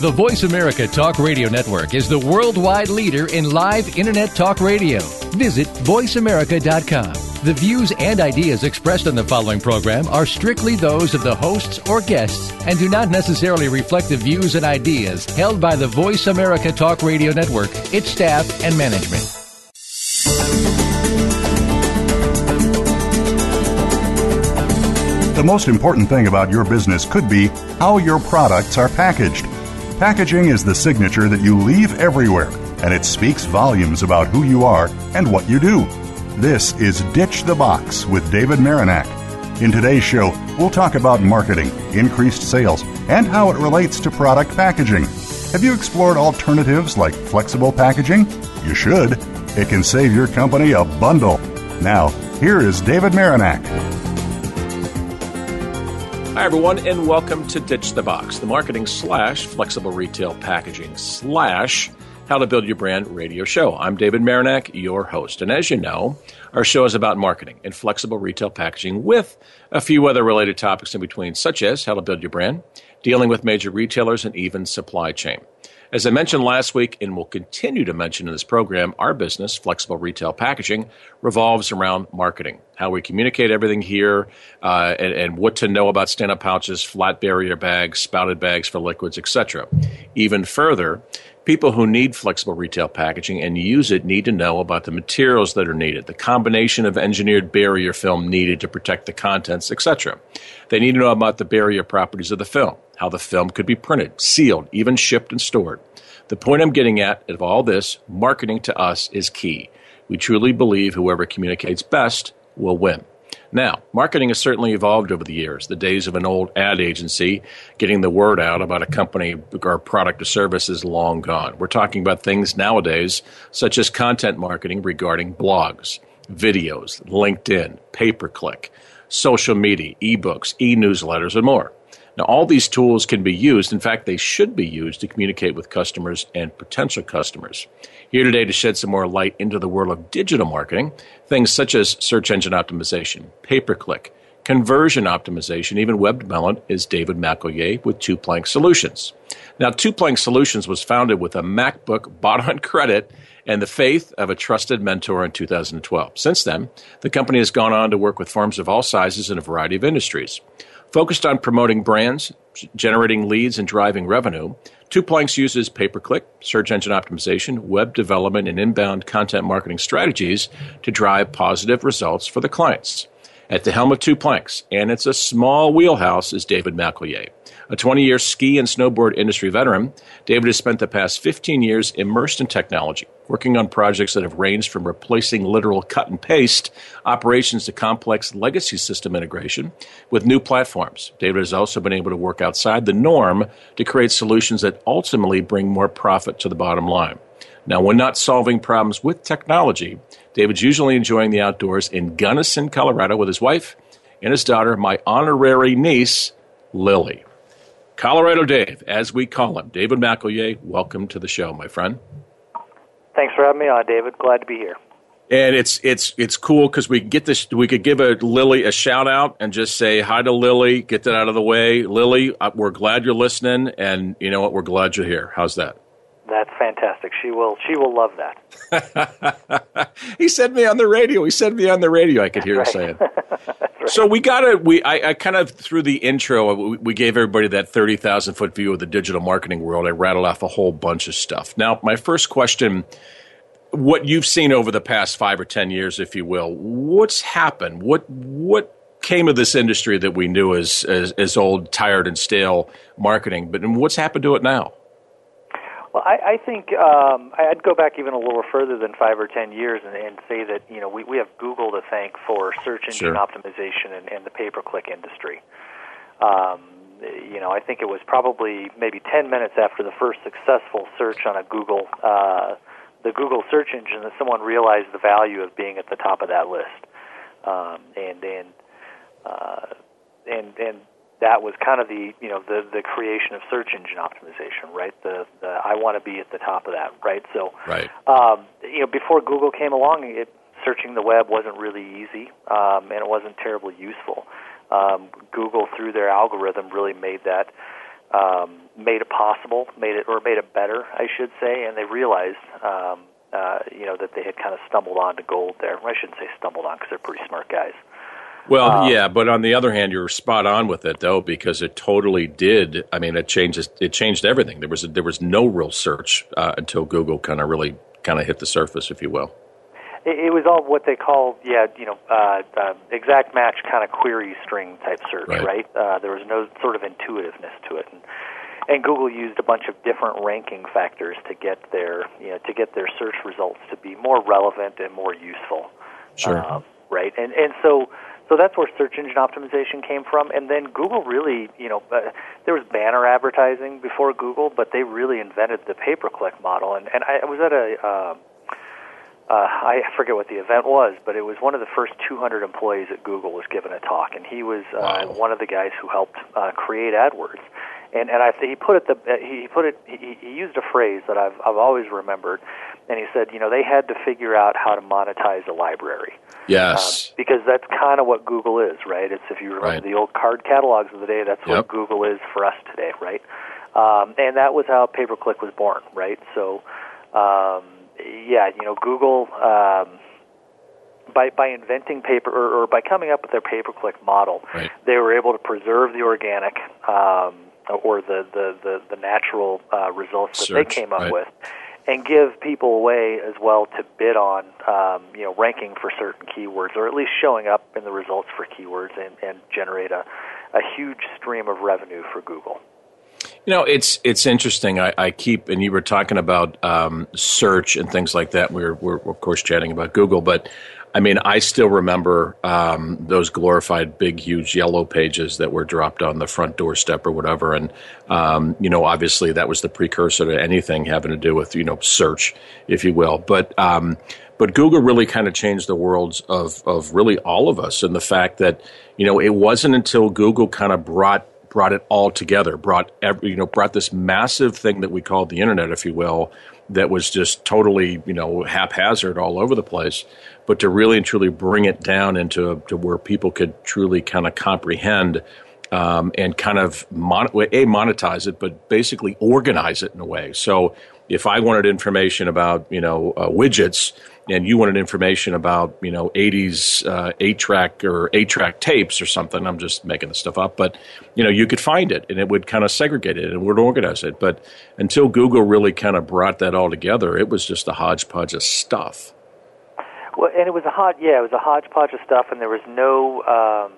The Voice America Talk Radio Network is the worldwide leader in live Internet talk radio. Visit VoiceAmerica.com. The views and ideas expressed on the following program are strictly those of the hosts or guests and do not necessarily reflect the views and ideas held by the Voice America Talk Radio Network, its staff, and management. The most important thing about your business could be how your products are packaged. Packaging is the signature that you leave everywhere, and it speaks volumes about who you are and what you do. This is Ditch the Box with David Marinak. In today's show, we'll talk about marketing, increased sales, and how it relates to product packaging. Have you explored alternatives like flexible packaging? You should. It can save your company a bundle. Now, here is David Marinak. Hi, everyone, and welcome to Ditch the Box, the marketing slash flexible retail packaging slash how to Build Your Brand radio show. I'm David Marinak, your host. And as you know, our show is about marketing and flexible retail packaging with a few other related topics in between, such as how to build your brand, dealing with major retailers, and even supply chain. As I mentioned last week and will continue to mention in this program, our business, Flexible Retail Packaging, revolves around marketing. How we communicate everything here uh, and, and, what to know about stand up pouches, flat barrier bags, spouted bags for liquids, etc. Even further, people who need flexible retail packaging and use it need to know about the materials that are needed, the combination of engineered barrier film needed to protect the contents, etc. They need to know about the barrier properties of the film, how the film could be printed, sealed, even shipped and stored. The point I'm getting at of all this, marketing to us is key. We truly believe whoever communicates best will win. Now, marketing has certainly evolved over the years. The days of an old ad agency getting the word out about a company or product or service is long gone. We're talking about things nowadays such as content marketing regarding blogs, videos, LinkedIn, pay per click, social media, ebooks, e newsletters, and more. Now, all these tools can be used. In fact, they should be used to communicate with customers and potential customers. Here today to shed some more light into the world of digital marketing, things such as search engine optimization, pay per click, conversion optimization, even web development, is David McElyea with Two Plank Solutions. Now, Two Plank Solutions was founded with a MacBook bought on credit and the faith of a trusted mentor in 2012. Since then, the company has gone on to work with firms of all sizes in a variety of industries. Focused on promoting brands, generating leads, and driving revenue, Two Planks uses pay per click, search engine optimization, web development, and inbound content marketing strategies to drive positive results for the clients. At the helm of Two Planks, and it's a small wheelhouse, is David McElyea. A 20 year ski and snowboard industry veteran, David has spent the past 15 years immersed in technology, working on projects that have ranged from replacing literal cut and paste operations to complex legacy system integration with new platforms. David has also been able to work outside the norm to create solutions that ultimately bring more profit to the bottom line. Now, when not solving problems with technology, David's usually enjoying the outdoors in Gunnison, Colorado with his wife and his daughter, my honorary niece, Lily. Colorado Dave, as we call him. David McElyea, welcome to the show, my friend. Thanks for having me on, David. Glad to be here. And it's it's it's cool because we get this. We could give a Lily a shout out and just say hi to Lily. Get that out of the way, Lily. Uh, we're glad you're listening, and you know what? We're glad you're here. How's that? That's fantastic. She will she will love that. he said me on the radio. He said me on the radio. I could hear right. her saying. right. So we got to we I, I, kind of through the intro we, we gave everybody that thirty thousand foot view of the digital marketing world. I rattled off a whole bunch of stuff. Now my first question. What you've seen over the past five or ten years, if you will, what's happened? What what came of this industry that we knew as, as, as old, tired, and stale marketing? But what's happened to it now? Well, I, I think um, I'd go back even a little further than five or ten years and, and say that you know we, we have Google to thank for search engine sure. optimization and, and the pay-per-click industry. Um, you know, I think it was probably maybe ten minutes after the first successful search on a Google, uh, the Google search engine, that someone realized the value of being at the top of that list. Um, and and uh, and and that was kind of the you know the the creation of search engine optimization, right? The the I want to be at the top of that, right? So, right. Um, you know, before Google came along, it, searching the web wasn't really easy, um, and it wasn't terribly useful. Um, Google, through their algorithm, really made that um, made it possible, made it or made it better, I should say, and they realized. Um, uh, you know that they had kind of stumbled onto gold there. I shouldn't say stumbled on because they're pretty smart guys. Well, um, yeah, but on the other hand, you're spot on with it though, because it totally did. I mean, it changes. It changed everything. There was a, there was no real search uh, until Google kind of really kind of hit the surface, if you will. It, it was all what they call, yeah, you know, uh, uh, exact match kind of query string type search, right? right? Uh, there was no sort of intuitiveness to it, and, and Google used a bunch of different ranking factors to get their, you know, to get their search results to be more relevant and more useful. Sure. Um, right, and and so so that's where search engine optimization came from. And then Google really, you know, uh, there was banner advertising before Google, but they really invented the pay per click model. And, and I was at a, uh, uh, I forget what the event was, but it was one of the first 200 employees at Google was given a talk, and he was uh, wow. one of the guys who helped uh, create AdWords. And and I he put it the uh, he put it he, he used a phrase that I've I've always remembered, and he said, you know, they had to figure out how to monetize a library. Yes. Um, because that's kind of what Google is, right? It's if you remember right. the old card catalogs of the day, that's yep. what Google is for us today, right? Um, and that was how pay per click was born, right? So, um, yeah, you know, Google. Um, by by inventing paper or, or by coming up with their pay per click model, right. they were able to preserve the organic um, or the the the, the natural uh, results that Search, they came up right. with and give people a way as well to bid on, um, you know, ranking for certain keywords, or at least showing up in the results for keywords, and, and generate a, a huge stream of revenue for Google. You know, it's it's interesting. I, I keep and you were talking about um, search and things like that. We're we're of course chatting about Google, but I mean, I still remember um, those glorified big, huge yellow pages that were dropped on the front doorstep or whatever. And, um, you know, obviously that was the precursor to anything having to do with, you know, search, if you will. But, um, but Google really kind of changed the worlds of, of really all of us and the fact that, you know, it wasn't until Google kind of brought brought it all together, brought every, you know, brought this massive thing that we called the internet, if you will, that was just totally, you know, haphazard all over the place but to really and truly bring it down into to where people could truly kind of comprehend um, and kind of mon- a monetize it, but basically organize it in a way. So if I wanted information about you know uh, widgets and you wanted information about you know 80s uh, 8 track or 8 track tapes or something i'm just making this stuff up but you know you could find it and it would kind of segregate it and would organize it but until google really kind of brought that all together it was just a hodgepodge of stuff well, and it was a hot, yeah, it was a hodgepodge of stuff, and there was no. Um,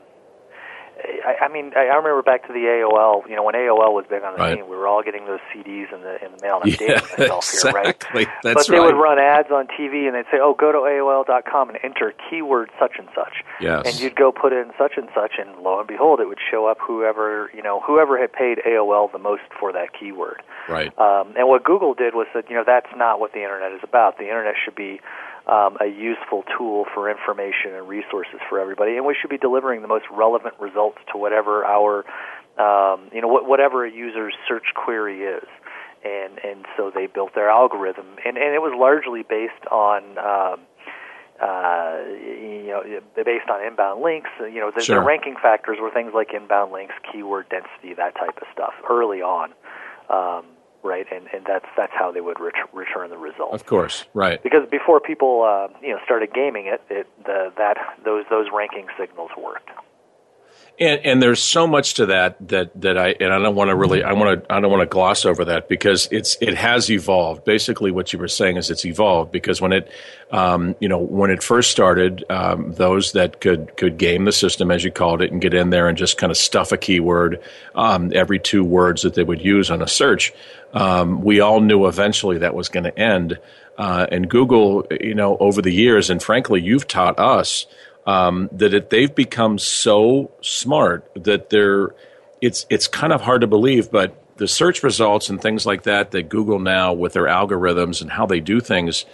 I, I mean, I, I remember back to the AOL. You know, when AOL was big on the right. scene, we were all getting those CDs in the in the mail. And I'm yeah, dating myself exactly. here, right? That's but they right. would run ads on TV, and they'd say, "Oh, go to AOL.com and enter keyword such and such." Yes. And you'd go put in such and such, and lo and behold, it would show up whoever you know whoever had paid AOL the most for that keyword. Right. Um, and what Google did was that you know that's not what the internet is about. The internet should be um, a useful tool for information and resources for everybody, and we should be delivering the most relevant results to whatever our, um, you know, whatever a user's search query is. And and so they built their algorithm, and and it was largely based on. Um, uh, you know, based on inbound links, you know, the, sure. the ranking factors were things like inbound links, keyword density, that type of stuff early on. Um, right? And and that's that's how they would ret- return the result. Of course, right. Because before people uh, you know started gaming it, it the, that those those ranking signals worked. And, and there's so much to that that that I and I don't want to really I want to I don't want to gloss over that because it's it has evolved. Basically, what you were saying is it's evolved because when it um, you know when it first started, um, those that could could game the system as you called it and get in there and just kind of stuff a keyword um, every two words that they would use on a search, um, we all knew eventually that was going to end. Uh, and Google, you know, over the years, and frankly, you've taught us um, that it, they've become so smart that they're it's it's kind of hard to believe, but the search results and things like that that Google now with their algorithms and how they do things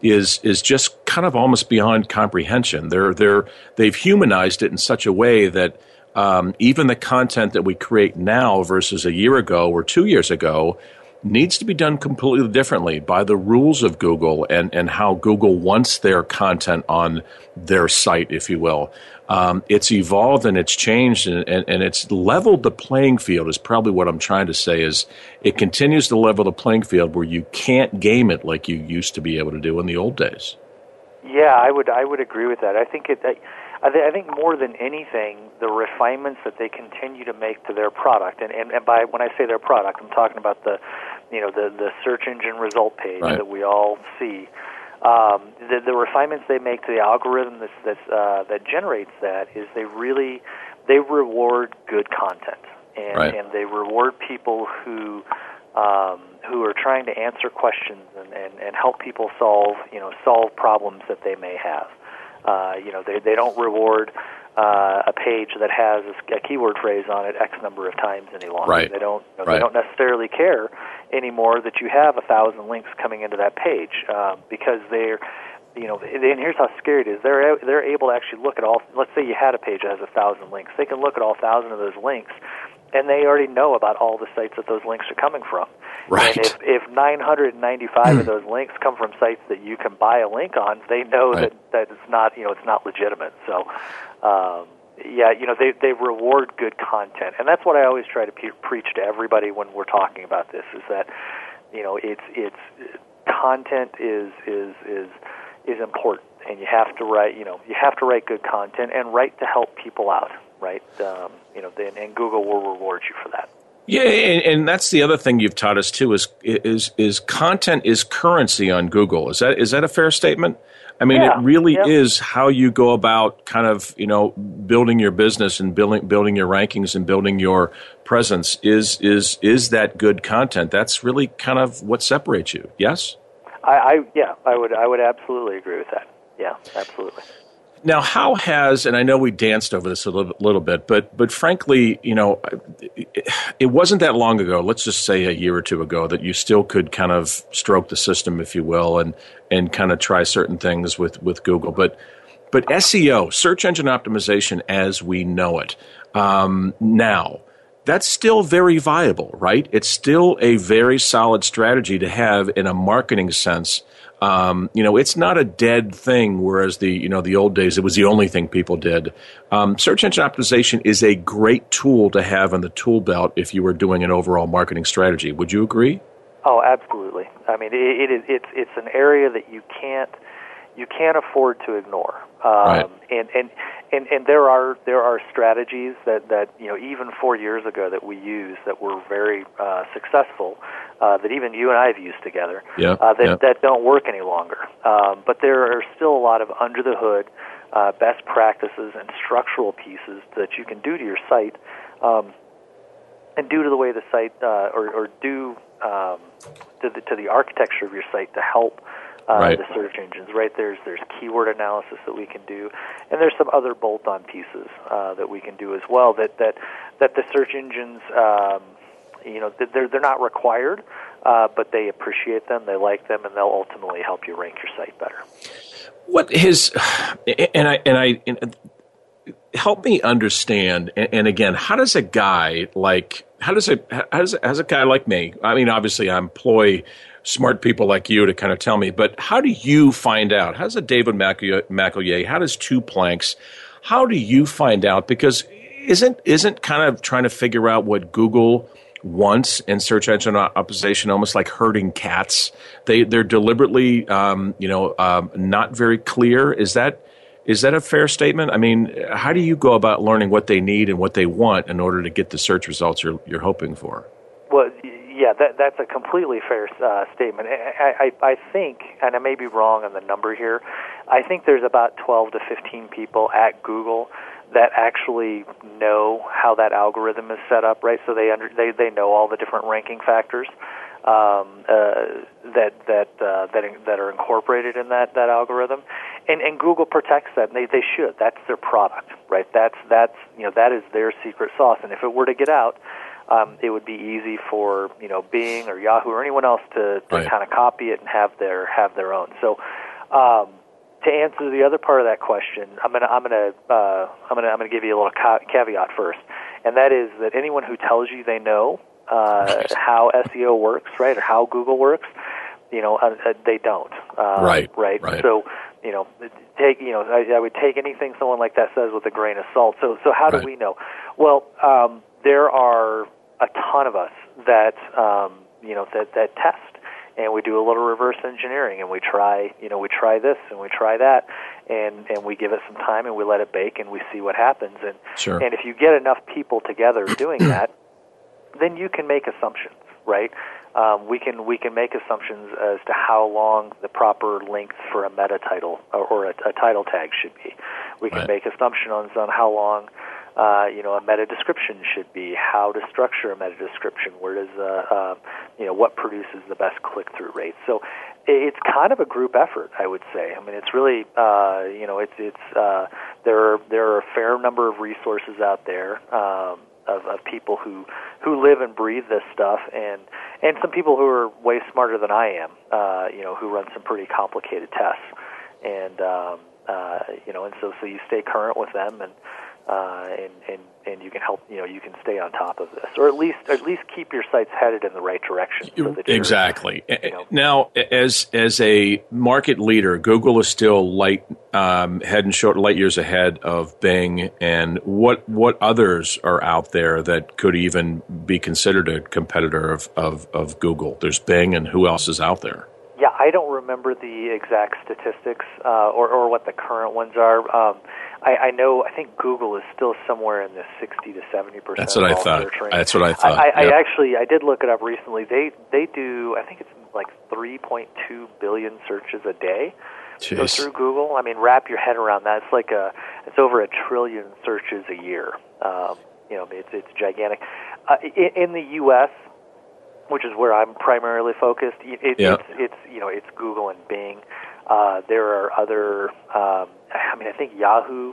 is is just kind of almost beyond comprehension. They're they're they've humanized it in such a way that um, even the content that we create now versus a year ago or two years ago needs to be done completely differently by the rules of Google and, and how Google wants their content on their site, if you will. Um, it's evolved and it's changed and, and, and, it's leveled the playing field is probably what I'm trying to say is it continues to level the playing field where you can't game it like you used to be able to do in the old days. Yeah, I would I would agree with that. I think it. I, I think more than anything, the refinements that they continue to make to their product, and, and, and by when I say their product, I'm talking about the, you know, the the search engine result page right. that we all see. Um, the, the refinements they make to the algorithm that's, that's, uh, that generates that is they really they reward good content and, right. and they reward people who um, who are trying to answer questions and, and, and help people solve you know solve problems that they may have. Uh, you know, they they don't reward uh, a page that has a, a keyword phrase on it X number of times any longer. Right. They don't you know, right. they don't necessarily care anymore that you have a thousand links coming into that page uh, because they're you know, and here's how scary it is. They're they're able to actually look at all. Let's say you had a page that has a thousand links. They can look at all thousand of those links, and they already know about all the sites that those links are coming from. Right. And if, if 995 of those links come from sites that you can buy a link on, they know right. that that it's not you know it's not legitimate. So. Um, yeah, you know they they reward good content, and that's what I always try to pe- preach to everybody when we're talking about this. Is that you know it's it's content is is is is important, and you have to write you know you have to write good content and write to help people out, right? Um, you know, and, and Google will reward you for that. Yeah, and, and, that's the other thing you've taught us too is is is content is currency on Google. Is that is that a fair statement? I mean, yeah, it really is how you go about kind of you know building your business and building building your rankings and building your presence. Is is is that good content? That's really kind of what separates you. Yes. I, I yeah, I would I would absolutely agree with that. Yeah, absolutely. Now, how has and I know we danced over this a little, little bit, but but frankly, you know, it, it, wasn't that long ago. Let's just say a year or two ago that you still could kind of stroke the system, if you will, and and kind of try certain things with with Google. But but SEO, search engine optimization, as we know it um, now, that's still very viable, right? It's still a very solid strategy to have in a marketing sense um, you know, it's not a dead thing. Whereas the you know the old days, it was the only thing people did. Um, search engine optimization is a great tool to have in the tool belt if you were doing an overall marketing strategy. Would you agree? Oh, absolutely. I mean, it, it is. It's it's an area that you can't you can't afford to ignore. Um, right. And and and and there are there are strategies that that you know even four years ago that we used that were very uh, successful uh, that even you and I have used together yeah, uh, that yeah. that don't work any longer. Um, but there are still a lot of under the hood uh, best practices and structural pieces that you can do to your site. Um, and due to the way the site, uh, or, or due um, to, the, to the architecture of your site to help uh, right. the search engines. Right there's there's keyword analysis that we can do, and there's some other bolt-on pieces uh, that we can do as well. That that that the search engines, um, you know, they're they're not required, uh, but they appreciate them, they like them, and they'll ultimately help you rank your site better. What his and I and I. And, help me understand and, and, again how does a guy like how does a how does, how does a guy like me i mean obviously i employ smart people like you to kind of tell me. But how do you find out? How does a David McElroy, how does Two Planks, how do you find out? Because isn't isn't kind of trying to figure out what Google wants in search engine optimization almost like herding cats? They they're deliberately um, you know um, not very clear. Is that is that a fair statement? I mean, how do you go about learning what they need and what they want in order to get the search results you're you're hoping for? Well, yeah, that, that's a completely fair uh, statement. I, I, I think, and I may be wrong on the number here, I think there's about 12 to 15 people at Google that actually know how that algorithm is set up, right? So they under, they they know all the different ranking factors um, uh, that that uh, that that are incorporated in that that algorithm, and and Google protects that. And they they should. That's their product, right? That's that's you know that is their secret sauce. And if it were to get out, um, it would be easy for you know Bing or Yahoo or anyone else to, to right. kind of copy it and have their have their own. So, um, to answer the other part of that question, I'm gonna I'm gonna uh, I'm gonna I'm gonna give you a little ca- caveat first, and that is that anyone who tells you they know uh, how SEO works, right, or how Google works, you know, uh, uh, they don't. Um, right. Right. Right. So, you know, take you know, I, I would take anything someone like that says with a grain of salt. So, so how right. do we know? Well, um, there are a ton of us that um, you know that that test and we do a little reverse engineering and we try you know we try this and we try that and and we give it some time and we let it bake and we see what happens and sure. and if you get enough people together doing that then you can make assumptions right um, we can we can make assumptions as to how long the proper length for a meta title or, or a, a, title tag should be. We can right. make assumptions on how long uh, you know a meta description should be, how to structure a meta description, where does uh, uh, you know what produces the best click through rate. So it's kind of a group effort, I would say. I mean, it's really uh, you know it's it's uh, there are there are a fair number of resources out there. Um, of, of people who who live and breathe this stuff, and and some people who are way smarter than I am, uh, you know, who run some pretty complicated tests, and um, uh, you know, and so so you stay current with them, and uh, and and and you can help, you know, you can stay on top of this, or at least at least keep your sites headed in the right direction. So exactly. You know, now, as as a market leader, Google is still light um, head and shoulder light years ahead of Bing, and what what others are out there that could even be considered a competitor of of, of Google? There's Bing, and who else is out there? Yeah, I don't remember the exact statistics uh, or, or what the current ones are. Um, I, I know. I think Google is still somewhere in the sixty to seventy percent. That's what I thought. That's what I thought. I, I, yep. I actually I did look it up recently. They they do. I think it's like three point two billion searches a day. Jeez. Through Google. I mean, wrap your head around that. It's like a. It's over a trillion searches a year. Um, you know, it's it's gigantic. Uh, in, in the U.S., which is where I'm primarily focused. It. It's, it's you know it's Google and Bing. Uh, there are other. Um, I mean, I think Yahoo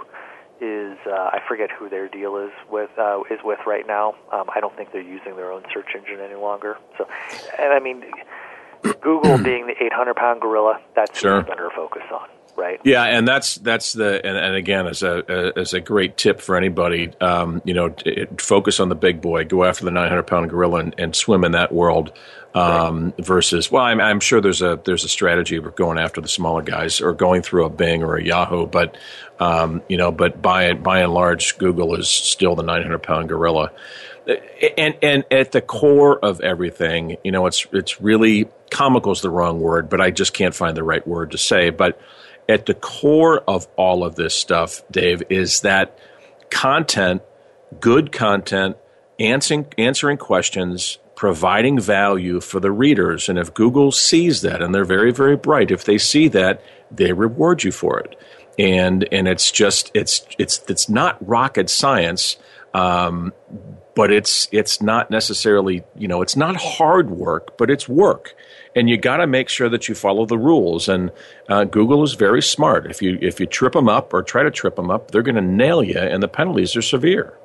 is. Uh, I forget who their deal is with uh, is with right now. Um, I don't think they're using their own search engine any longer. So, and I mean, Google being the 800 pound gorilla, that's sure. what we better focus on. Right. Yeah, and that's that's the and, and again as a as a great tip for anybody, um, you know, it, focus on the big boy, go after the 900 pound gorilla, and, and swim in that world. Um, right. Versus, well, I'm, I'm sure there's a there's a strategy of going after the smaller guys or going through a Bing or a Yahoo, but um, you know, but by by and large, Google is still the 900 pound gorilla. And and at the core of everything, you know, it's it's really comical is the wrong word, but I just can't find the right word to say, but at the core of all of this stuff, Dave, is that content, good content, answering, answering questions, providing value for the readers. And if Google sees that, and they're very, very bright, if they see that, they reward you for it. And and it's just it's it's it's not rocket science, um, but it's it's not necessarily you know it's not hard work, but it's work and you got to make sure that you follow the rules. And uh, Google is very smart. If you if you trip them up or try to trip them up, they're going to nail you, and the penalties are severe.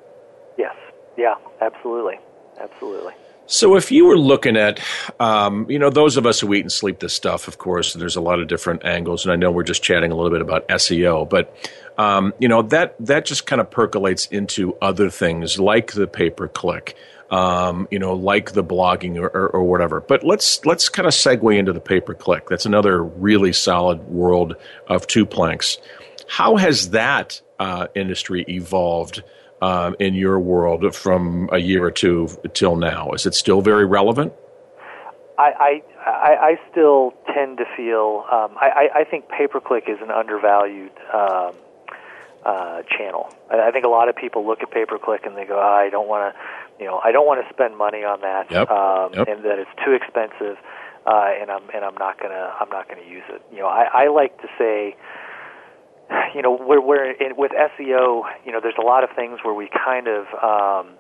Yes. Yeah. Absolutely. Absolutely. So, if you were looking at, um, you know, those of us who eat and sleep this stuff, of course, there's a lot of different angles, and I know we're just chatting a little bit about SEO, but um, you know that that just kind of percolates into other things like the pay per click um, you know, like the blogging or, or, or, whatever. But let's let's kind of segue into the pay per click. That's another really solid world of two planks. How has that uh, industry evolved um, in your world from a year or two till now? Is it still very relevant? I, I, I still tend to feel um, I, I think pay per click is an undervalued um, uh, channel. I, I think a lot of people look at pay per click and they go, oh, I don't want to you know, I don't want to spend money on that, yep. Um, yep. and that it's too expensive, uh, and I'm and I'm not gonna I'm not gonna use it. You know, I, I like to say, you know, where where in, with SEO, you know, there's a lot of things where we kind of um,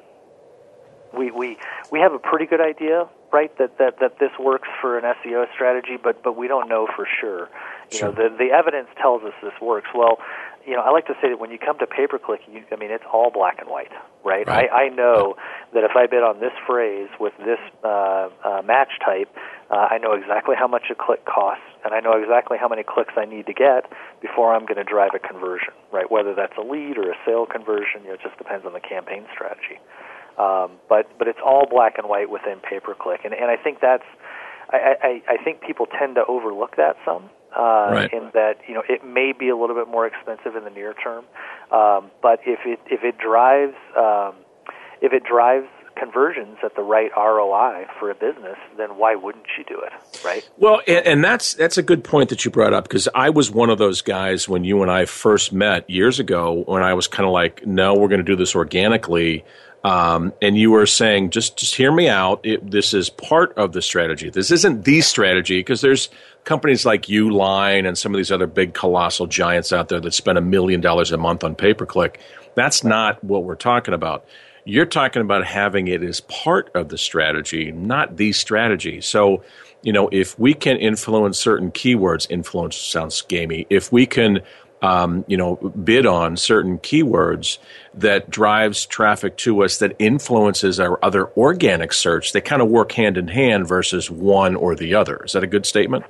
we we we have a pretty good idea, right? That that that this works for an SEO strategy, but but we don't know for sure. You sure. know, the the evidence tells us this works. Well, you know, I like to say that when you come to pay per click, I mean, it's all black and white, right? right. I, I know that if I bid on this phrase with this uh, uh, match type, Uh, I know exactly how much a click costs, and I know exactly how many clicks I need to get before I'm going to drive a conversion, right? Whether that's a lead or a sale conversion, you know, it just depends on the campaign strategy. Um, but but it's all black and white within pay per click, and and I think that's I, I, I think people tend to overlook that some. Uh, right. In that you know it may be a little bit more expensive in the near term, um, but if it if it drives um, if it drives conversions at the right ROI for a business, then why wouldn't you do it, right? Well, and, and that's that's a good point that you brought up because I was one of those guys when you and I first met years ago when I was kind of like, no, we're going to do this organically. Um, and you were saying, just just hear me out. It, this is part of the strategy. This isn't the strategy because there's companies like Uline and some of these other big colossal giants out there that spend a million dollars a month on pay per click. That's not what we're talking about. You're talking about having it as part of the strategy, not the strategy. So, you know, if we can influence certain keywords, influence sounds gamey. If we can um, you know, bid on certain keywords that drives traffic to us that influences our other organic search. They kind of work hand in hand versus one or the other. Is that a good statement?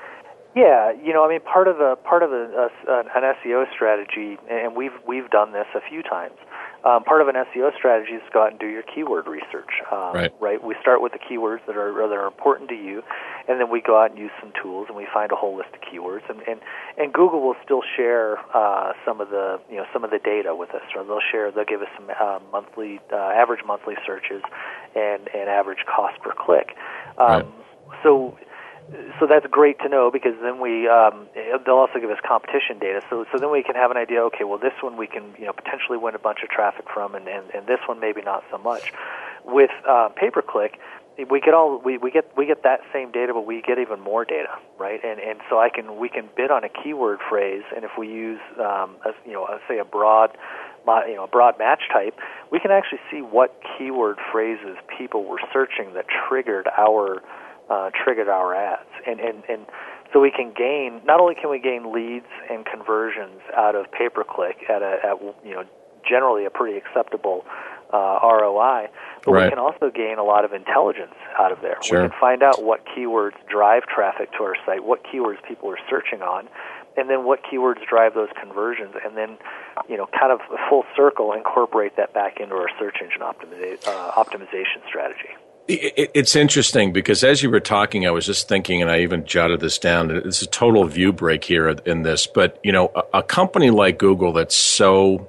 Yeah, you know, I mean, part of the part of a, a, an SEO strategy, and we've we've done this a few times, um, part of an SEO strategy is to go out and do your keyword research. Um, right. Right. We start with the keywords that are that are important to you, and then we go out and use some tools, and we find a whole list of keywords. And and, and Google will still share uh, some of the you know some of the data with us, or they'll share they'll give us some uh, monthly uh, average monthly searches and and average cost per click. Um, right. So so that's great to know because then we um, they'll also give us competition data. So so then we can have an idea. Okay, well this one we can you know potentially win a bunch of traffic from, and and, and this one maybe not so much. With uh, pay per click, we get all we, we get we get that same data, but we get even more data, right? And and so I can we can bid on a keyword phrase, and if we use um, a, you know a, say a broad you know a broad match type, we can actually see what keyword phrases people were searching that triggered our uh, triggered our ads, and and and so we can gain not only can we gain leads and conversions out of pay per click at a at you know generally a pretty acceptable uh, ROI, but right. we can also gain a lot of intelligence out of there. Sure. We can find out what keywords drive traffic to our site, what keywords people are searching on, and then what keywords drive those conversions, and then you know kind of full circle incorporate that back into our search engine optimiza- uh, optimization strategy. It's interesting because as you were talking, I was just thinking, and I even jotted this down. It's a total view break here in this, but you know, a, a company like Google that's so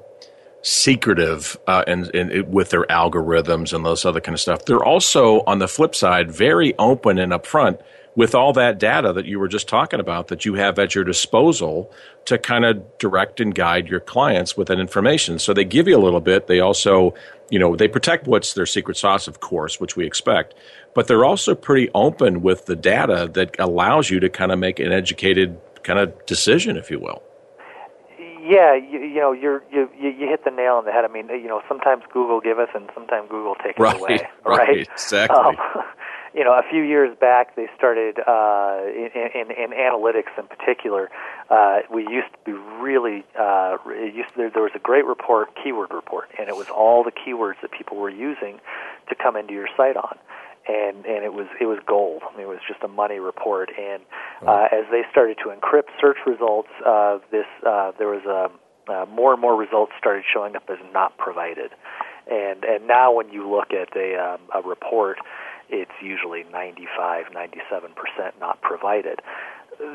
secretive uh, and, and it, with their algorithms and those other kind of stuff, they're also on the flip side very open and upfront with all that data that you were just talking about that you have at your disposal to kind of direct and guide your clients with that information. So they give you a little bit. They also, you know, they protect what's their secret sauce, of course, which we expect, but they're also pretty open with the data that allows you to kind of make an educated kind of decision, if you will. Yeah, you, you know, you're, you you hit the nail on the head. I mean, you know, sometimes Google give us, and sometimes Google take right, it away. Right, right? exactly. Um, you know, a few years back, they started uh, in, in, in analytics in particular. Uh, we used to be really uh, it used to, there, there was a great report, keyword report, and it was all the keywords that people were using to come into your site on. And and it was it was gold. I mean, it was just a money report. And uh, as they started to encrypt search results, uh, this uh, there was a uh, more and more results started showing up as not provided. And and now when you look at a um, a report, it's usually 95, 97% not provided.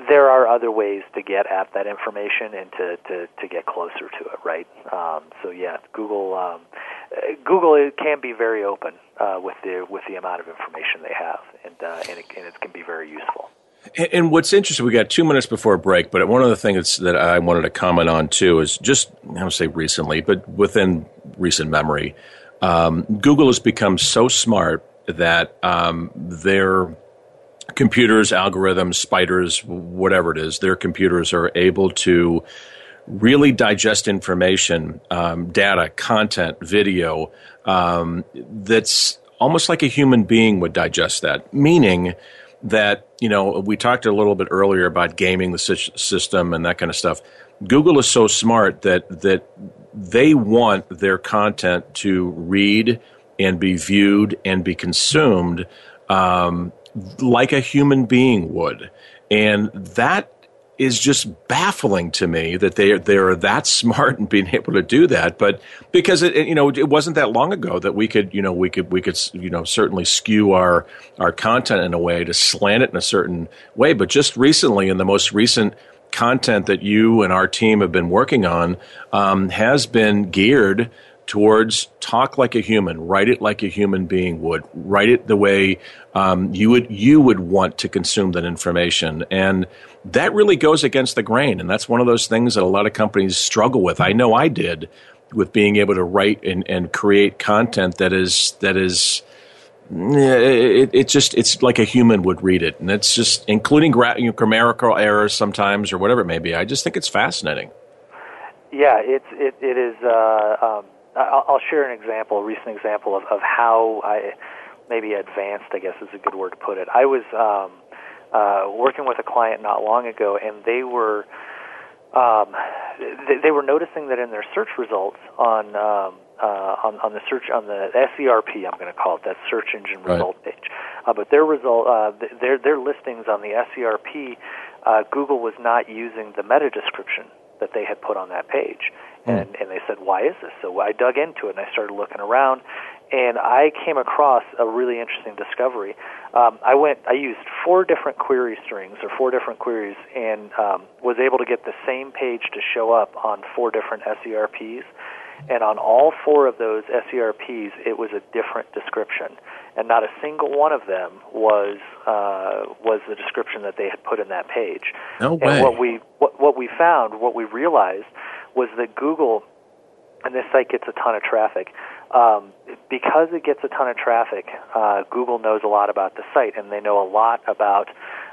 There are other ways to get at that information and to, to, to get closer to it, right? Um, so yeah, Google um, Google can be very open uh, with the with the amount of information they have, and uh, and, it, and it can be very useful. And, what's interesting, we got two minutes before break, but one of the things that I wanted to comment on too is just I don't say recently, but within recent memory, um, Google has become so smart that um, their computers, algorithms, spiders, whatever it is, their computers are able to really digest information, um, data, content, video um, that's almost like a human being would digest that. Meaning that you know we talked a little bit earlier about gaming the system and that kind of stuff. Google is so smart that that they want their content to read and be viewed and be consumed um, like a human being would. And that is just baffling to me that they they're that smart in being able to do that. But because it you know it wasn't that long ago that we could you know we could we could you know certainly skew our our content in a way to slant it in a certain way. But just recently, in the most recent content that you and our team have been working on, um, has been geared towards talk like a human, write it like a human being would, write it the way um, you would you would want to consume that information, and that really goes against the grain. And that's one of those things that a lot of companies struggle with. I know I did with being able to write and, and create content that is that is. It, it just it's like a human would read it, and it's just including gra- you know, grammatical errors sometimes or whatever it may be. I just think it's fascinating. Yeah, it's it it is. Uh, um, I'll share an example, a recent example of, of how I maybe advanced. I guess is a good word to put it. I was um, uh, working with a client not long ago, and they were um, they, they were noticing that in their search results on um, uh, on, on the search on the SERP, I'm going to call it that search engine right. result page. Uh, but their result, uh, their their listings on the SERP, uh, Google was not using the meta description that they had put on that page. And, and they said, why is this? So I dug into it and I started looking around, and I came across a really interesting discovery. Um, I went, I used four different query strings or four different queries, and um, was able to get the same page to show up on four different SERPs. And on all four of those SERPs, it was a different description, and not a single one of them was uh, was the description that they had put in that page. No way. And what we what, what we found, what we realized, was that Google, and this site gets a ton of traffic. Um, because it gets a ton of traffic, uh, Google knows a lot about the site, and they know a lot about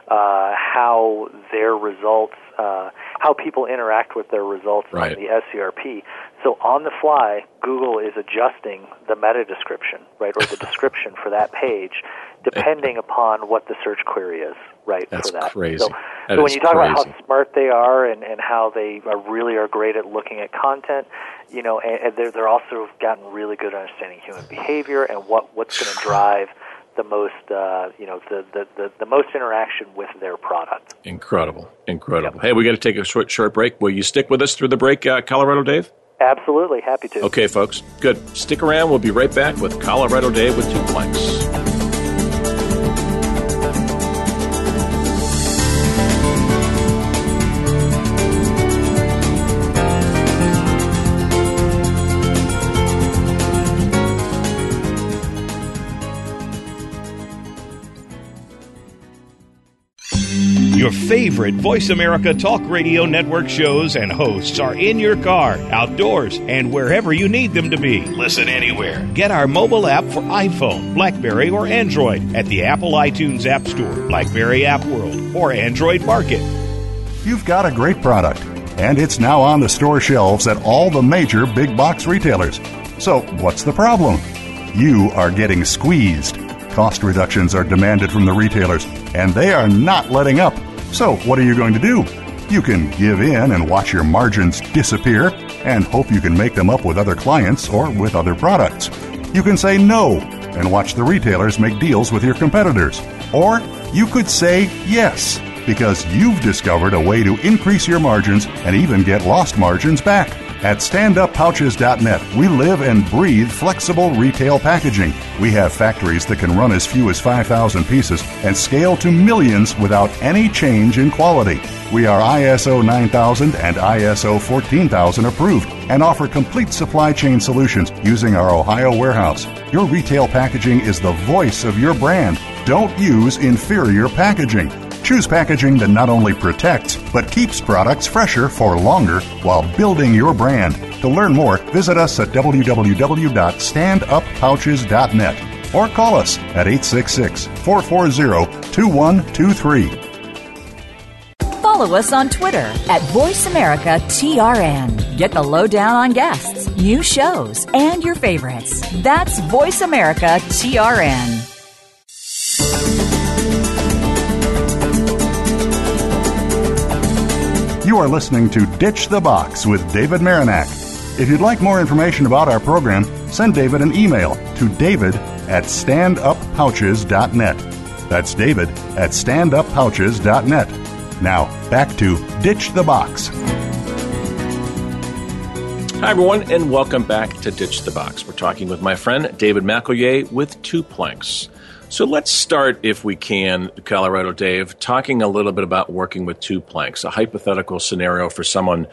uh, how their results, uh, how people interact with their results right. on the SERP. So on the fly, Google is adjusting the meta description, right, or the description for that page, depending upon what the search query is, right, That's for that. crazy. So, that so when you talk crazy. about how smart they are and, and how they are really are great at looking at content, you know, and, and they're, they're also gotten really good at understanding human behavior and what, what's going to drive the most, uh, you know, the, the, the, the, most interaction with their product. Incredible, incredible. Yep. Hey, we got to take a short, short break. Will you stick with us through the break, uh, Colorado Dave? Absolutely, happy to. Okay, folks, good. Stick around. We'll be right back with Colorado Dave with two planks. Favorite Voice America Talk Radio Network shows and hosts are in your car, outdoors, and wherever you need them to be. Listen anywhere. Get our mobile app for iPhone, Blackberry, or Android at the Apple iTunes App Store, Blackberry App World, or Android Market. You've got a great product, and it's now on the store shelves at all the major big box retailers. So, what's the problem? You are getting squeezed. Cost reductions are demanded from the retailers, and they are not letting up. So, what are you going to do? You can give in and watch your margins disappear and hope you can make them up with other clients or with other products. You can say no and watch the retailers make deals with your competitors. Or you could say yes because you've discovered a way to increase your margins and even get lost margins back. At standuppouches.net, we live and breathe flexible retail packaging. We have factories that can run as few as 5,000 pieces and scale to millions without any change in quality. We are ISO 9000 and ISO 14000 approved and offer complete supply chain solutions using our Ohio warehouse. Your retail packaging is the voice of your brand. Don't use inferior packaging. Choose packaging that not only protects, but keeps products fresher for longer while building your brand. To learn more, visit us at www.standuppouches.net or call us at 866 440 2123. Follow us on Twitter at VoiceAmericaTRN. Get the lowdown on guests, new shows, and your favorites. That's VoiceAmericaTRN. You are listening to Ditch the Box with David Marinak. If you'd like more information about our program, send David an email to david at standuppouches.net. That's David at standuppouches.net. Now, back to Ditch the Box. Hi, everyone, and welcome back to Ditch the Box. We're talking with my friend David McElroy with Two Planks. So let's start, if we can, Colorado Dave, talking a little bit about working with two planks, a hypothetical scenario for someone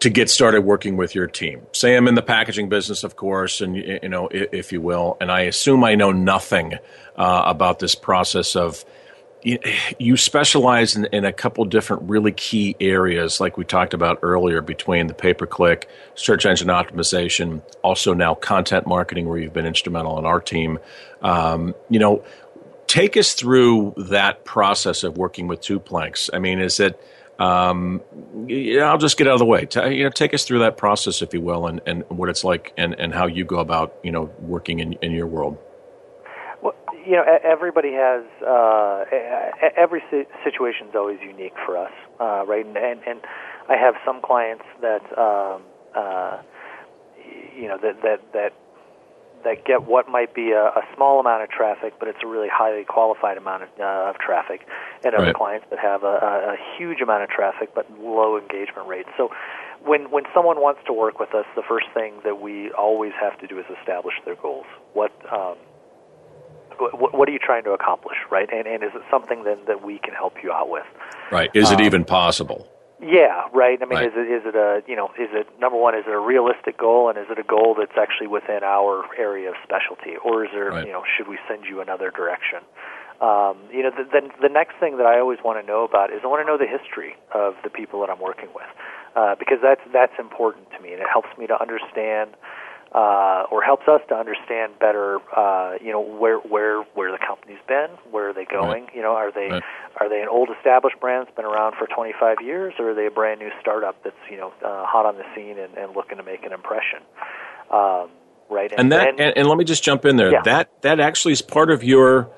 to get started working with your team. Say I'm in the packaging business, of course, and you know, if you will, and I assume I know nothing uh, about this process of. You specialize in, in, a couple different really key areas, like we talked about earlier, between the pay per click, search engine optimization, also now content marketing, where you've been instrumental in our team. Um, you know, take us through that process of working with two planks. I mean, is it um, I'll just get out of the way. T- you know, take us through that process, if you will, and, and what it's like, and, and how you go about, you know, working in, in your world. You know, everybody has uh, every situation is always unique for us, uh, right? And, and and I have some clients that um, uh, you know that that that that get what might be a, a small amount of traffic, but it's a really highly qualified amount of, uh, of traffic, and other right. clients that have a, a huge amount of traffic but low engagement rates. So, when when someone wants to work with us, the first thing that we always have to do is establish their goals. What um, what, what are you trying to accomplish, right? And, and is it something then that we can help you out with? Right. Is it um, even possible? Yeah, right. I mean, right. is it is it a you know is it number one is it a realistic goal and is it a goal that's actually within our area of specialty or is there right. you know should we send you another direction? Um, you know, the, the the next thing that I always want to know about is I want to know the history of the people that I'm working with uh, because that's that's important to me and it helps me to understand uh, or helps us to understand better, uh, you know, where where where the company's been, where are they going? Right. You know, are they right. are they an old established brand that's been around for 25 years, or are they a brand new startup that's you know uh, hot on the scene and, and looking to make an impression? Um, right, and, and that and, and, let me just jump in there. Yeah. That that actually is part of your.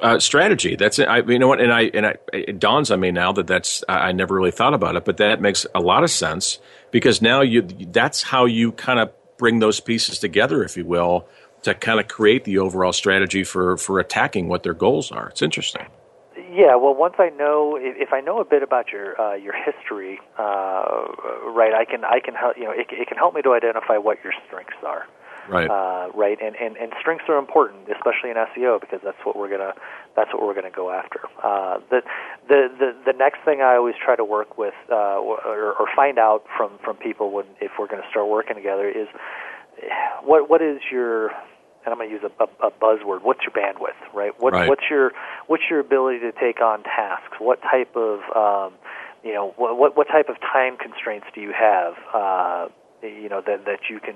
Uh, strategy. That's I. You know what? And I and I, it dawns on me now that that's I, I never really thought about it, but that makes a lot of sense because now you that's how you kind of bring those pieces together, if you will, to kind of create the overall strategy for, for attacking what their goals are. It's interesting. Yeah, well, once I know if I know a bit about your uh, your history, uh, right, I can I can help you know it, it can help me to identify what your strengths are. Right. Uh, right. And, and and strengths are important, especially in SEO, because that's what we're gonna that's what we're gonna go after. Uh, the, the the the next thing I always try to work with uh, or, or find out from from people when if we're going to start working together is what what is your and I'm going to use a, a, a buzzword. What's your bandwidth, right? What, right? What's your what's your ability to take on tasks? What type of um, you know what what type of time constraints do you have? Uh, you know that that you can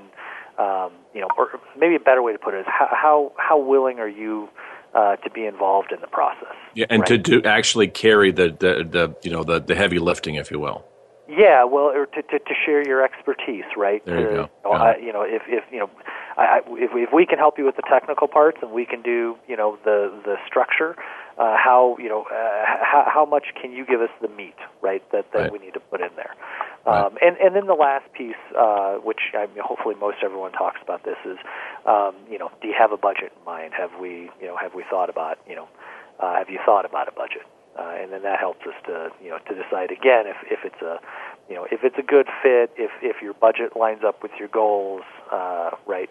um, you know, or maybe a better way to put it is how how, how willing are you uh, to be involved in the process? Yeah, and right? to do actually carry the, the, the you know the, the heavy lifting, if you will. Yeah, well, or to, to, to share your expertise, right? There you to, go. Know, I, you know, if if you know, I, I, if if we can help you with the technical parts and we can do you know the the structure, uh, how you know uh, how how much can you give us the meat, right? That that Right. we need to put in there. Um, and and then the last piece, uh, which I mean, hopefully most everyone talks about this, is um, you know, do you have a budget in mind? Have we you know have we thought about you know uh, have you thought about a budget? Uh, and then that helps us to you know to decide again if if it's a you know if it's a good fit, if if your budget lines up with your goals, uh, right?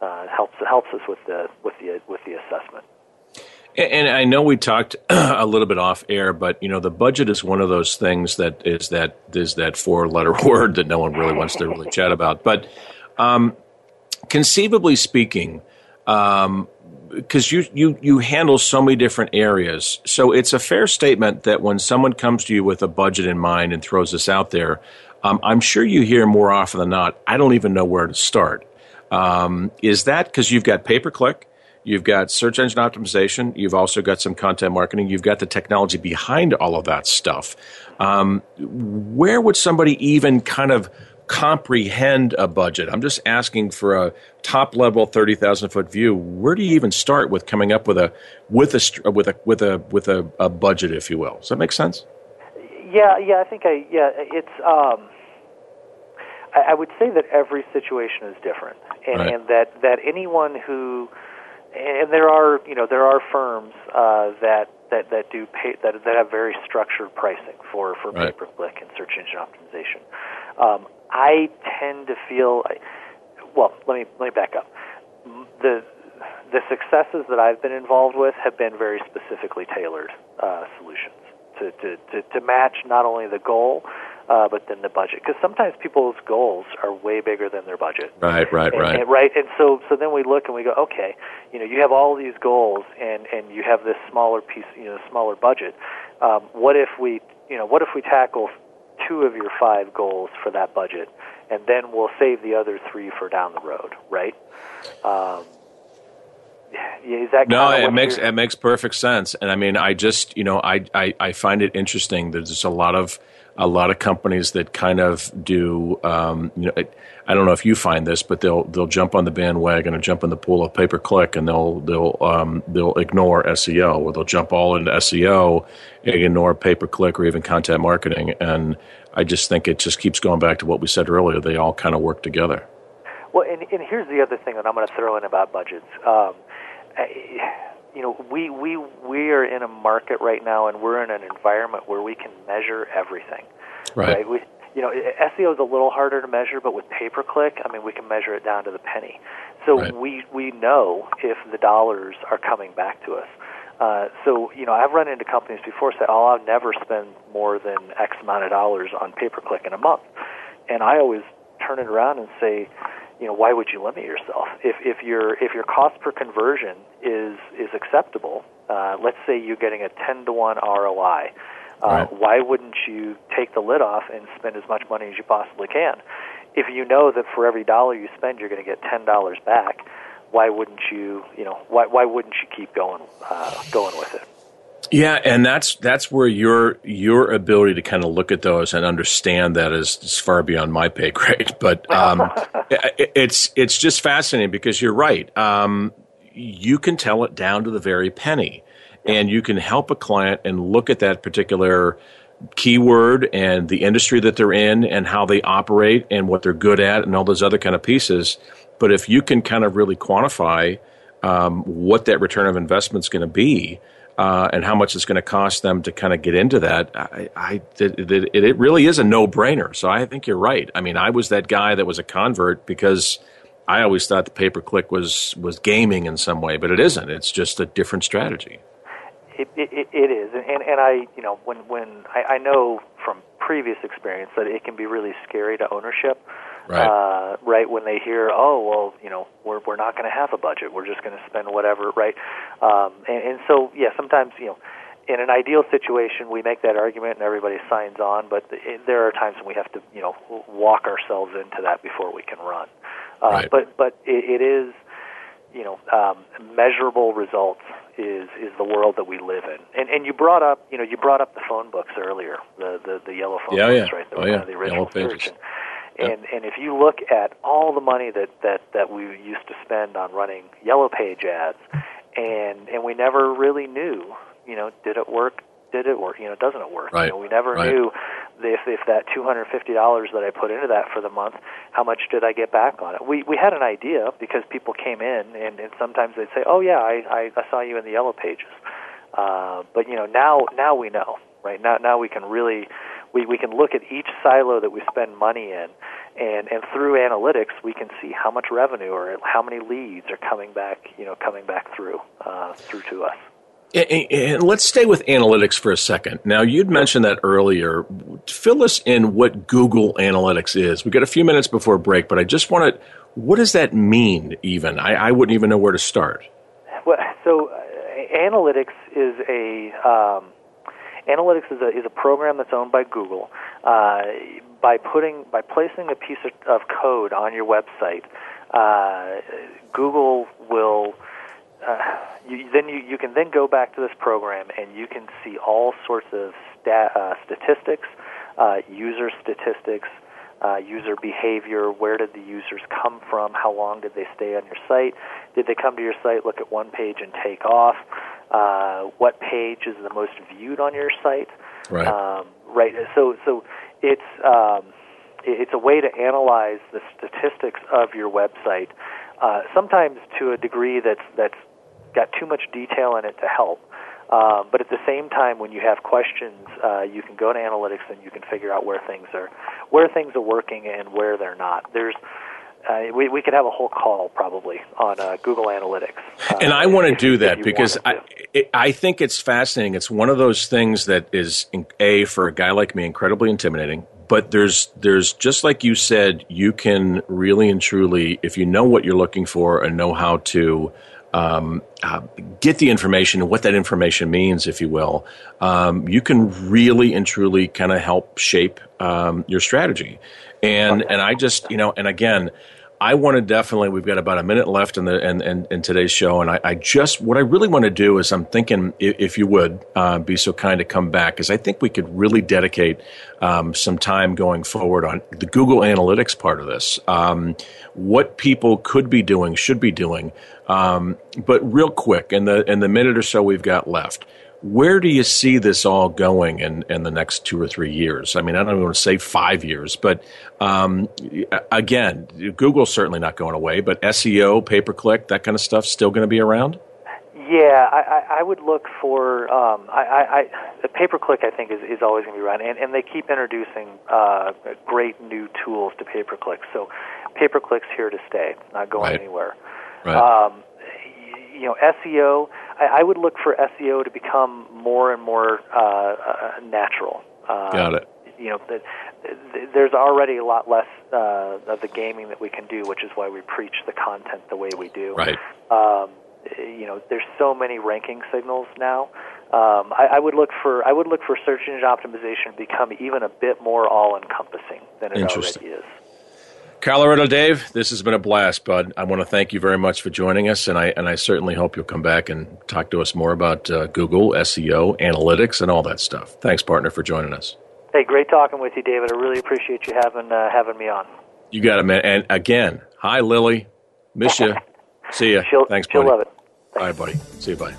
Uh, helps helps us with the with the with the assessment. And, I know we talked a little bit off air, but you know the budget is one of those things that is that is that four letter word that no one really wants to really chat about. But um, conceivably speaking, um, because you, you you handle so many different areas, so it's a fair statement that when someone comes to you with a budget in mind and throws this out there, um, I'm sure you hear more often than not. I don't even know where to start. Um, is that because you've got pay per click? You've got search engine optimization. You've also got some content marketing. You've got the technology behind all of that stuff. Um, where would somebody even kind of comprehend a budget? I'm just asking for a top level, thirty thousand foot view. Where do you even start with coming up with a with a with a with a with a, a budget, if you will? Does that make sense? Yeah, yeah, I think I yeah, it's um I, I would say that every situation is different, and, Right. and that that anyone who and there are you know there are firms uh, that that that do pay, that that have very structured pricing for for Right. pay per click and search engine optimization. Um, I tend to feel, well, let me let me back up. The the successes that I've been involved with have been very specifically tailored uh, solutions to, to, to, to match not only the goal, uh, but then the budget. Because sometimes people's goals are way bigger than their budget. Right, right, And- right. and, right. And so, so then we look and we go, okay, you know, you have all these goals, and and you have this smaller piece, you know, smaller budget. Um, what if we, you know, what if we tackle two of your five goals for that budget, and then we'll save the other three for down the road, right? Um, yeah, is that No, it makes you're- it makes perfect sense. And I mean, I just you know, I, I I find it interesting. that There's a lot of a lot of companies that kind of do. Um, you know, I, don't know if you find this, but they'll they'll jump on the bandwagon and jump in the pool of pay per click, and they'll they'll um, they'll ignore SEO, or they'll jump all into SEO, ignore pay per click or even content marketing. And I just think it just keeps going back to what we said earlier. They all kind of work together. Well, and, and here's the other thing that I'm going to throw in about budgets. Um, I- you know, we we we are in a market right now, and we're in an environment where we can measure everything. Right. We, you know, SEO is a little harder to measure, but with pay per click, I mean, we can measure it down to the penny. So Right. we we know if the dollars are coming back to us. Uh, so you know, I've run into companies before say, "Oh, I'll never spend more than X amount of dollars on pay per click in a month," and I always turn it around and say, you know, why would you limit yourself? If if your if your cost per conversion is is acceptable, uh, let's say you're getting a ten to one ROI, uh, Right. why wouldn't you take the lid off and spend as much money as you possibly can? If you know that for every dollar you spend, you're going to get ten dollars back, why wouldn't you? You know, why why wouldn't you keep going uh, going with it? Yeah, and that's that's where your your ability to kind of look at those and understand that is, is far beyond my pay grade. But um, it, it's it's just fascinating because you're right. Um, you can tell it down to the very penny, and you can help a client and look at that particular keyword and the industry that they're in and how they operate and what they're good at and all those other kind of pieces. But if you can kind of really quantify um, what that return of investment is going to be uh, and how much it's going to cost them to kind of get into that, I, I it, it, it really is a no brainer. So I think you're right. I mean, I was that guy that was a convert because I always thought the pay per click was was gaming in some way, but it isn't. It's just a different strategy. It, it, it is, and and I you know when when I, I know from previous experience that it can be really scary to ownership. Right. Uh, right when they hear, oh well, you know, we're we're not going to have a budget. We're just going to spend whatever. Right. Um, and, and so yeah, sometimes you know. In an ideal situation, we make that argument and everybody signs on. But there are times when we have to, you know, walk ourselves into that before we can run. Uh, Right. But but it, it is you know, um, measurable results is is the world that we live in. And and you brought up, you know, you brought up the phone books earlier, the the, the yellow phone Yeah, books, yeah. right? That Oh, yeah. the original Yellow pages. search. And, and and if you look at all the money that that that we used to spend on running yellow page ads, and and we never really knew, you know, did it work? Did it work? You know, doesn't it work? Right. You know, we never Right. knew if if that two hundred fifty dollars that I put into that for the month, how much did I get back on it? We we had an idea because people came in and, and sometimes they'd say, "Oh yeah, I, I I saw you in the yellow pages," uh, but you know now now we know right now now we can really we we can look at each silo that we spend money in. And, and through analytics, we can see how much revenue or how many leads are coming back, you know, coming back through uh, through to us. And, and let's stay with analytics for a second. Now, you'd mentioned that earlier. Fill us in what Google Analytics is. We've got a few minutes before break, but I just want to. What does that mean? Even I, I wouldn't even know where to start. Well, so uh, analytics is a um, analytics is a is a program that's owned by Google. Uh, by putting by placing a piece of, of code on your website, uh, Google will. Uh, you, then you, you can then go back to this program and you can see all sorts of stat, uh, statistics, uh, user statistics, uh, user behavior, where did the users come from, how long did they stay on your site, did they come to your site, look at one page and take off, uh, what page is the most viewed on your site, Right. um, right. So so it's um, it's a way to analyze the statistics of your website, uh, sometimes to a degree that's that's got too much detail in it to help. Um, but at the same time, when you have questions, uh, you can go to analytics and you can figure out where things are where things are working and where they're not. There's uh, we, we could have a whole call probably on uh, Google Analytics. Uh, and I want to do that because I, it, I think it's fascinating. It's one of those things that is, A, for a guy like me, incredibly intimidating. But there's, there's just like you said, you can really and truly, if you know what you're looking for and know how to um, uh, get the information and what that information means, if you will, um, you can really and truly kind of help shape um, your strategy. And and I just you know, and again, I want to definitely. We've got about a minute left in the in, in, in today's show, and I, I, just what I really want to do is I'm thinking if, if you would uh, be so kind to come back, because I think we could really dedicate um, some time going forward on the Google Analytics part of this. Um, what people could be doing, should be doing, um, but real quick in the in the minute or so we've got left where do you see this all going in, in the next two or three years? I mean, I don't even want to say five years, but um, again, Google's certainly not going away, but SEO, pay per click, that kind of stuff still going to be around? Yeah, I, I would look for um, I, I, I, the pay per click. I think is, is always going to be around, and, and they keep introducing uh, great new tools to pay per click. So pay per click's here to stay, not going right. anywhere. Right. Um, you know, SEO I, I would look for SEO to become more and more uh, uh, natural. Uh, Got it. You know, the, the, there's already a lot less uh, of the gaming that we can do, which is why we preach the content the way we do. Right. Um, you know, there's so many ranking signals now. Um, I, I would look for I would look for search engine optimization to become even a bit more all encompassing than it already is. Colorado Dave, this has been a blast, bud. I want to thank you very much for joining us, and I and I certainly hope you'll come back and talk to us more about uh, Google SEO, analytics, and all that stuff. Thanks, partner, for joining us. Hey, great talking with you, David. I really appreciate you having uh, having me on. You got it, man. And again, hi, Lily. Miss you. See you. Thanks, buddy. She'll love it. Thanks. All right, buddy. See you. Bye.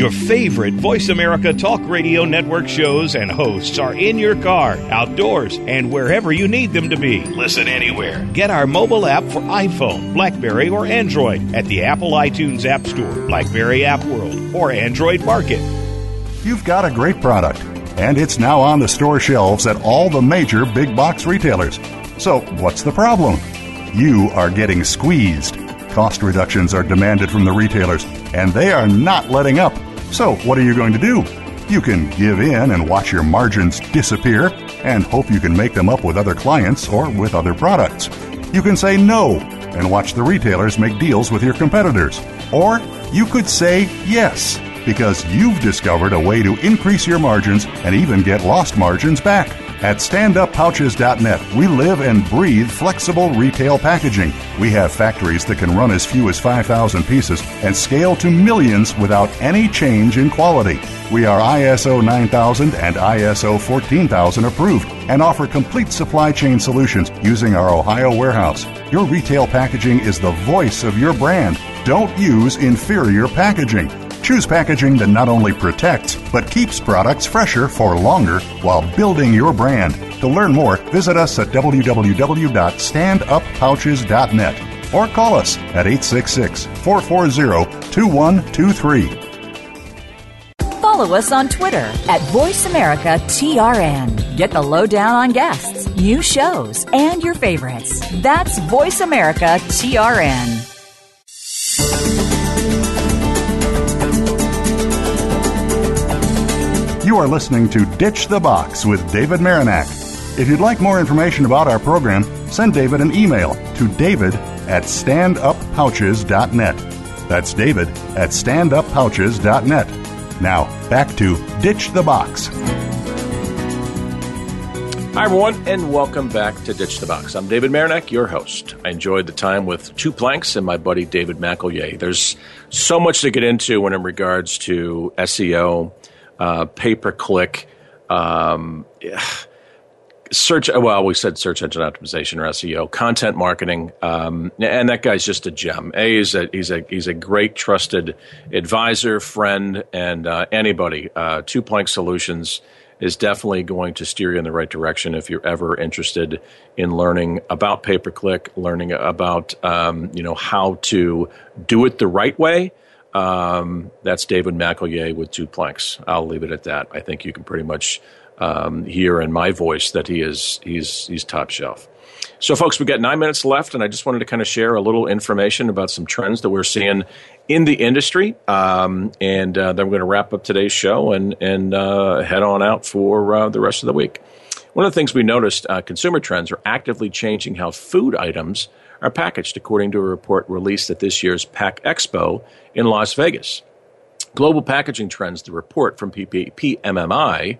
Your favorite Voice America Talk Radio Network shows and hosts are in your car, outdoors, and wherever you need them to be. Listen anywhere. Get our mobile app for iPhone, Blackberry, or Android at the Apple iTunes App Store, Blackberry App World, or Android Market. You've got a great product, and it's now on the store shelves at all the major big box retailers. So, what's the problem? You are getting squeezed. Cost reductions are demanded from the retailers, and they are not letting up. So, what are you going to do? You can give in and watch your margins disappear and hope you can make them up with other clients or with other products. You can say no and watch the retailers make deals with your competitors. Or you could say yes because you've discovered a way to increase your margins and even get lost margins back. At standuppouches.net, we live and breathe flexible retail packaging. We have factories that can run as few as 5,000 pieces and scale to millions without any change in quality. We are ISO 9000 and ISO 14000 approved and offer complete supply chain solutions using our Ohio warehouse. Your retail packaging is the voice of your brand. Don't use inferior packaging. Choose packaging that not only protects, but keeps products fresher for longer while building your brand. To learn more, visit us at www.standuppouches.net or call us at 866 440 2123. Follow us on Twitter at VoiceAmericaTRN. Get the lowdown on guests, new shows, and your favorites. That's VoiceAmericaTRN. Are listening to Ditch the Box with David Marinak. If you'd like more information about our program, send David an email to david at standuppouches.net. That's david at standuppouches.net. Now, back to Ditch the Box. Hi, everyone, and welcome back to Ditch the Box. I'm David Marinak, your host. I enjoyed the time with Two Planks and my buddy David McElyea. There's so much to get into when in regards to SEO, uh, pay per click. Um, search well we said search engine optimization or seo content marketing um, and that guy's just a gem a he's a he's a he's a great trusted advisor friend and uh, anybody uh, two plank solutions is definitely going to steer you in the right direction if you're ever interested in learning about pay per click learning about um, you know how to do it the right way um, that's david McElyea with two planks i'll leave it at that i think you can pretty much um, hear in my voice that he is he's he's top shelf. So, folks, we've got nine minutes left, and I just wanted to kind of share a little information about some trends that we're seeing in the industry. Um, and uh, then we're going to wrap up today's show and, and uh, head on out for uh, the rest of the week. One of the things we noticed uh, consumer trends are actively changing how food items are packaged, according to a report released at this year's Pack Expo in Las Vegas. Global Packaging Trends, the report from PMMI,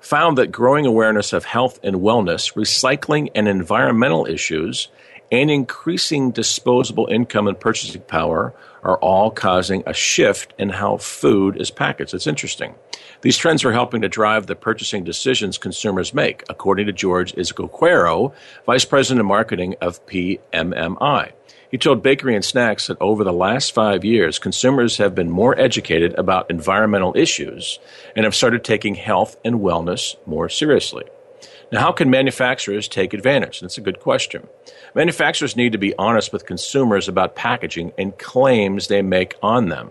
found that growing awareness of health and wellness, recycling and environmental issues, and increasing disposable income and purchasing power are all causing a shift in how food is packaged. It's interesting. These trends are helping to drive the purchasing decisions consumers make, according to George Izquierdo, Vice President of Marketing of PMMI. He told Bakery and Snacks that over the last five years, consumers have been more educated about environmental issues and have started taking health and wellness more seriously. Now, how can manufacturers take advantage? That's a good question. Manufacturers need to be honest with consumers about packaging and claims they make on them.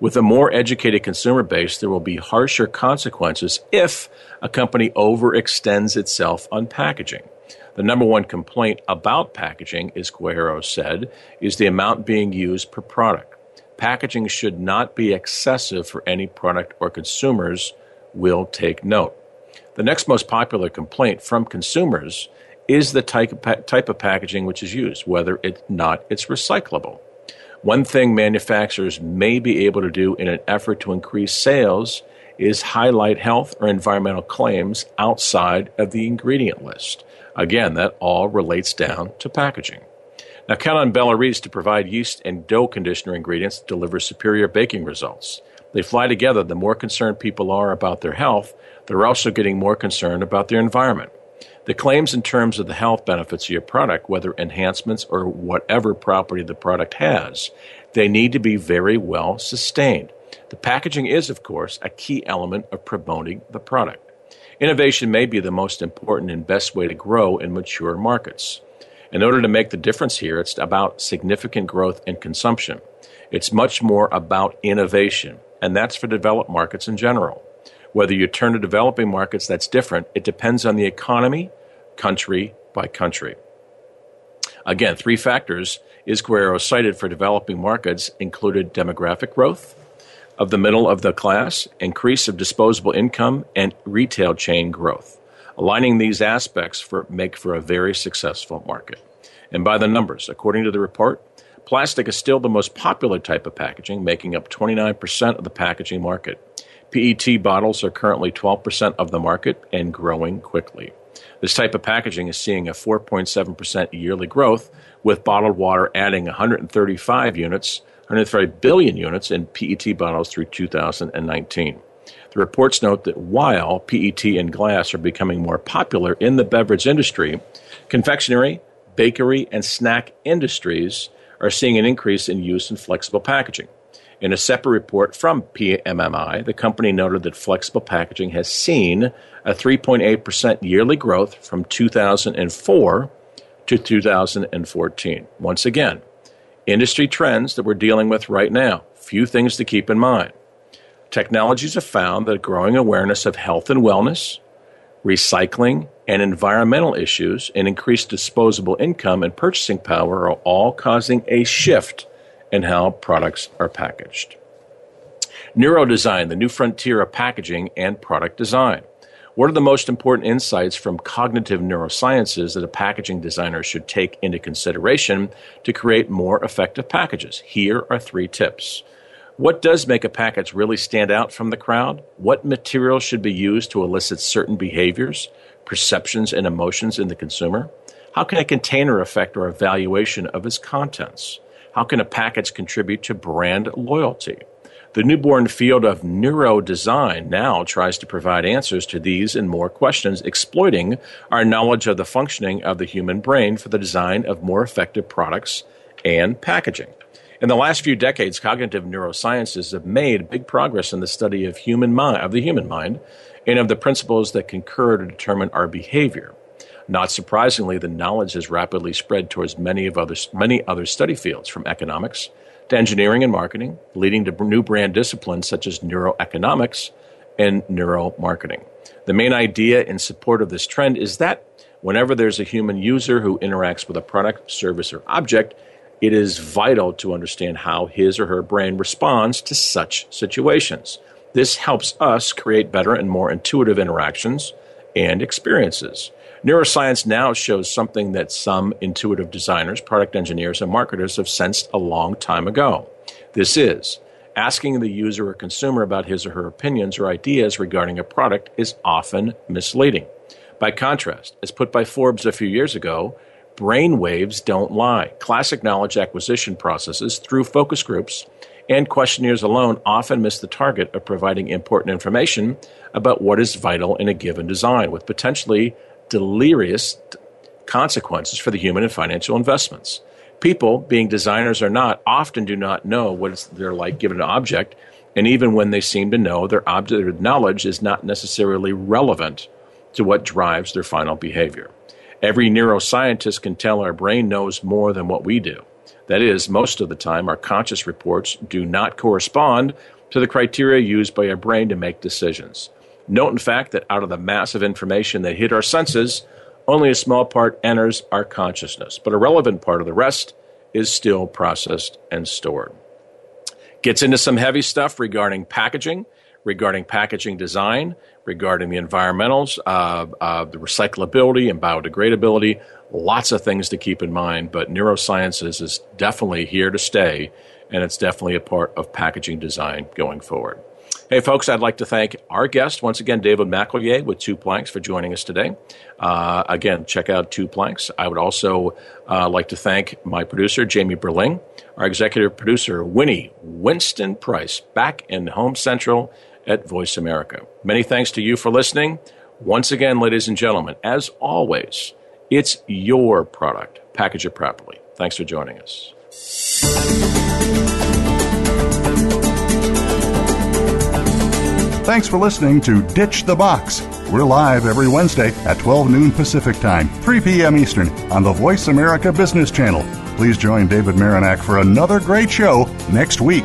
With a more educated consumer base, there will be harsher consequences if a company overextends itself on packaging. The number one complaint about packaging, Izquierdo said, is the amount being used per product. Packaging should not be excessive for any product or consumers will take note. The next most popular complaint from consumers is the type of, type of packaging which is used, whether it's not it's recyclable. One thing manufacturers may be able to do in an effort to increase sales is highlight health or environmental claims outside of the ingredient list. Again, that all relates down to packaging. Now, count on bellareese to provide yeast and dough conditioner ingredients that deliver superior baking results. They fly together. The more concerned people are about their health, they're also getting more concerned about their environment. The claims in terms of the health benefits of your product, whether enhancements or whatever property the product has, they need to be very well sustained. The packaging is, of course, a key element of promoting the product. Innovation may be the most important and best way to grow in mature markets. In order to make the difference here, it's about significant growth in consumption. It's much more about innovation, and that's for developed markets in general. Whether you turn to developing markets, that's different. It depends on the economy, country by country. Again, three factors Izquierdo cited for developing markets included demographic growth, of the middle of the class, increase of disposable income, and retail chain growth. Aligning these aspects for, make for a very successful market. And by the numbers, according to the report, plastic is still the most popular type of packaging, making up 29% of the packaging market. PET bottles are currently 12% of the market and growing quickly. This type of packaging is seeing a 4.7% yearly growth, with bottled water adding 135 units 135 billion units in PET bottles through 2019. The reports note that while PET and glass are becoming more popular in the beverage industry, confectionery, bakery, and snack industries are seeing an increase in use in flexible packaging. In a separate report from PMMI, the company noted that flexible packaging has seen a 3.8% yearly growth from 2004 to 2014. Once again, industry trends that we're dealing with right now. Few things to keep in mind. Technologies have found that growing awareness of health and wellness, recycling, and environmental issues, and increased disposable income and purchasing power are all causing a shift in how products are packaged. Neurodesign, the new frontier of packaging and product design. What are the most important insights from cognitive neurosciences that a packaging designer should take into consideration to create more effective packages? Here are three tips. What does make a package really stand out from the crowd? What materials should be used to elicit certain behaviors, perceptions, and emotions in the consumer? How can a container affect our evaluation of its contents? How can a package contribute to brand loyalty? The newborn field of neurodesign now tries to provide answers to these and more questions, exploiting our knowledge of the functioning of the human brain for the design of more effective products and packaging. In the last few decades, cognitive neurosciences have made big progress in the study of human mind, of the human mind, and of the principles that concur to determine our behavior. Not surprisingly, the knowledge has rapidly spread towards many of other many other study fields, from economics to engineering and marketing, leading to new brand disciplines such as neuroeconomics and neuromarketing. The main idea in support of this trend is that whenever there's a human user who interacts with a product, service, or object, it is vital to understand how his or her brain responds to such situations. This helps us create better and more intuitive interactions and experiences. Neuroscience now shows something that some intuitive designers, product engineers, and marketers have sensed a long time ago. This is asking the user or consumer about his or her opinions or ideas regarding a product is often misleading. By contrast, as put by Forbes a few years ago, brain waves don't lie. Classic knowledge acquisition processes through focus groups and questionnaires alone often miss the target of providing important information about what is vital in a given design, with potentially delirious consequences for the human and financial investments. People, being designers or not, often do not know what they're like given an object, and even when they seem to know, their object knowledge is not necessarily relevant to what drives their final behavior. Every neuroscientist can tell our brain knows more than what we do. That is, most of the time, our conscious reports do not correspond to the criteria used by our brain to make decisions. Note, in fact, that out of the massive information that hit our senses, only a small part enters our consciousness, but a relevant part of the rest is still processed and stored. Gets into some heavy stuff regarding packaging, regarding packaging design, regarding the environmentals, uh, uh, the recyclability and biodegradability. Lots of things to keep in mind, but neurosciences is definitely here to stay, and it's definitely a part of packaging design going forward. Hey, folks, I'd like to thank our guest, once again, David McElyea with Two Planks, for joining us today. Uh, again, check out Two Planks. I would also uh, like to thank my producer, Jamie Berling, our executive producer, Winnie Winston Price, back in Home Central at Voice America. Many thanks to you for listening. Once again, ladies and gentlemen, as always, it's your product. Package it properly. Thanks for joining us. Thanks for listening to Ditch the Box. We're live every Wednesday at 12 noon Pacific Time, 3 p.m. Eastern on the Voice America Business Channel. Please join David Marinak for another great show next week.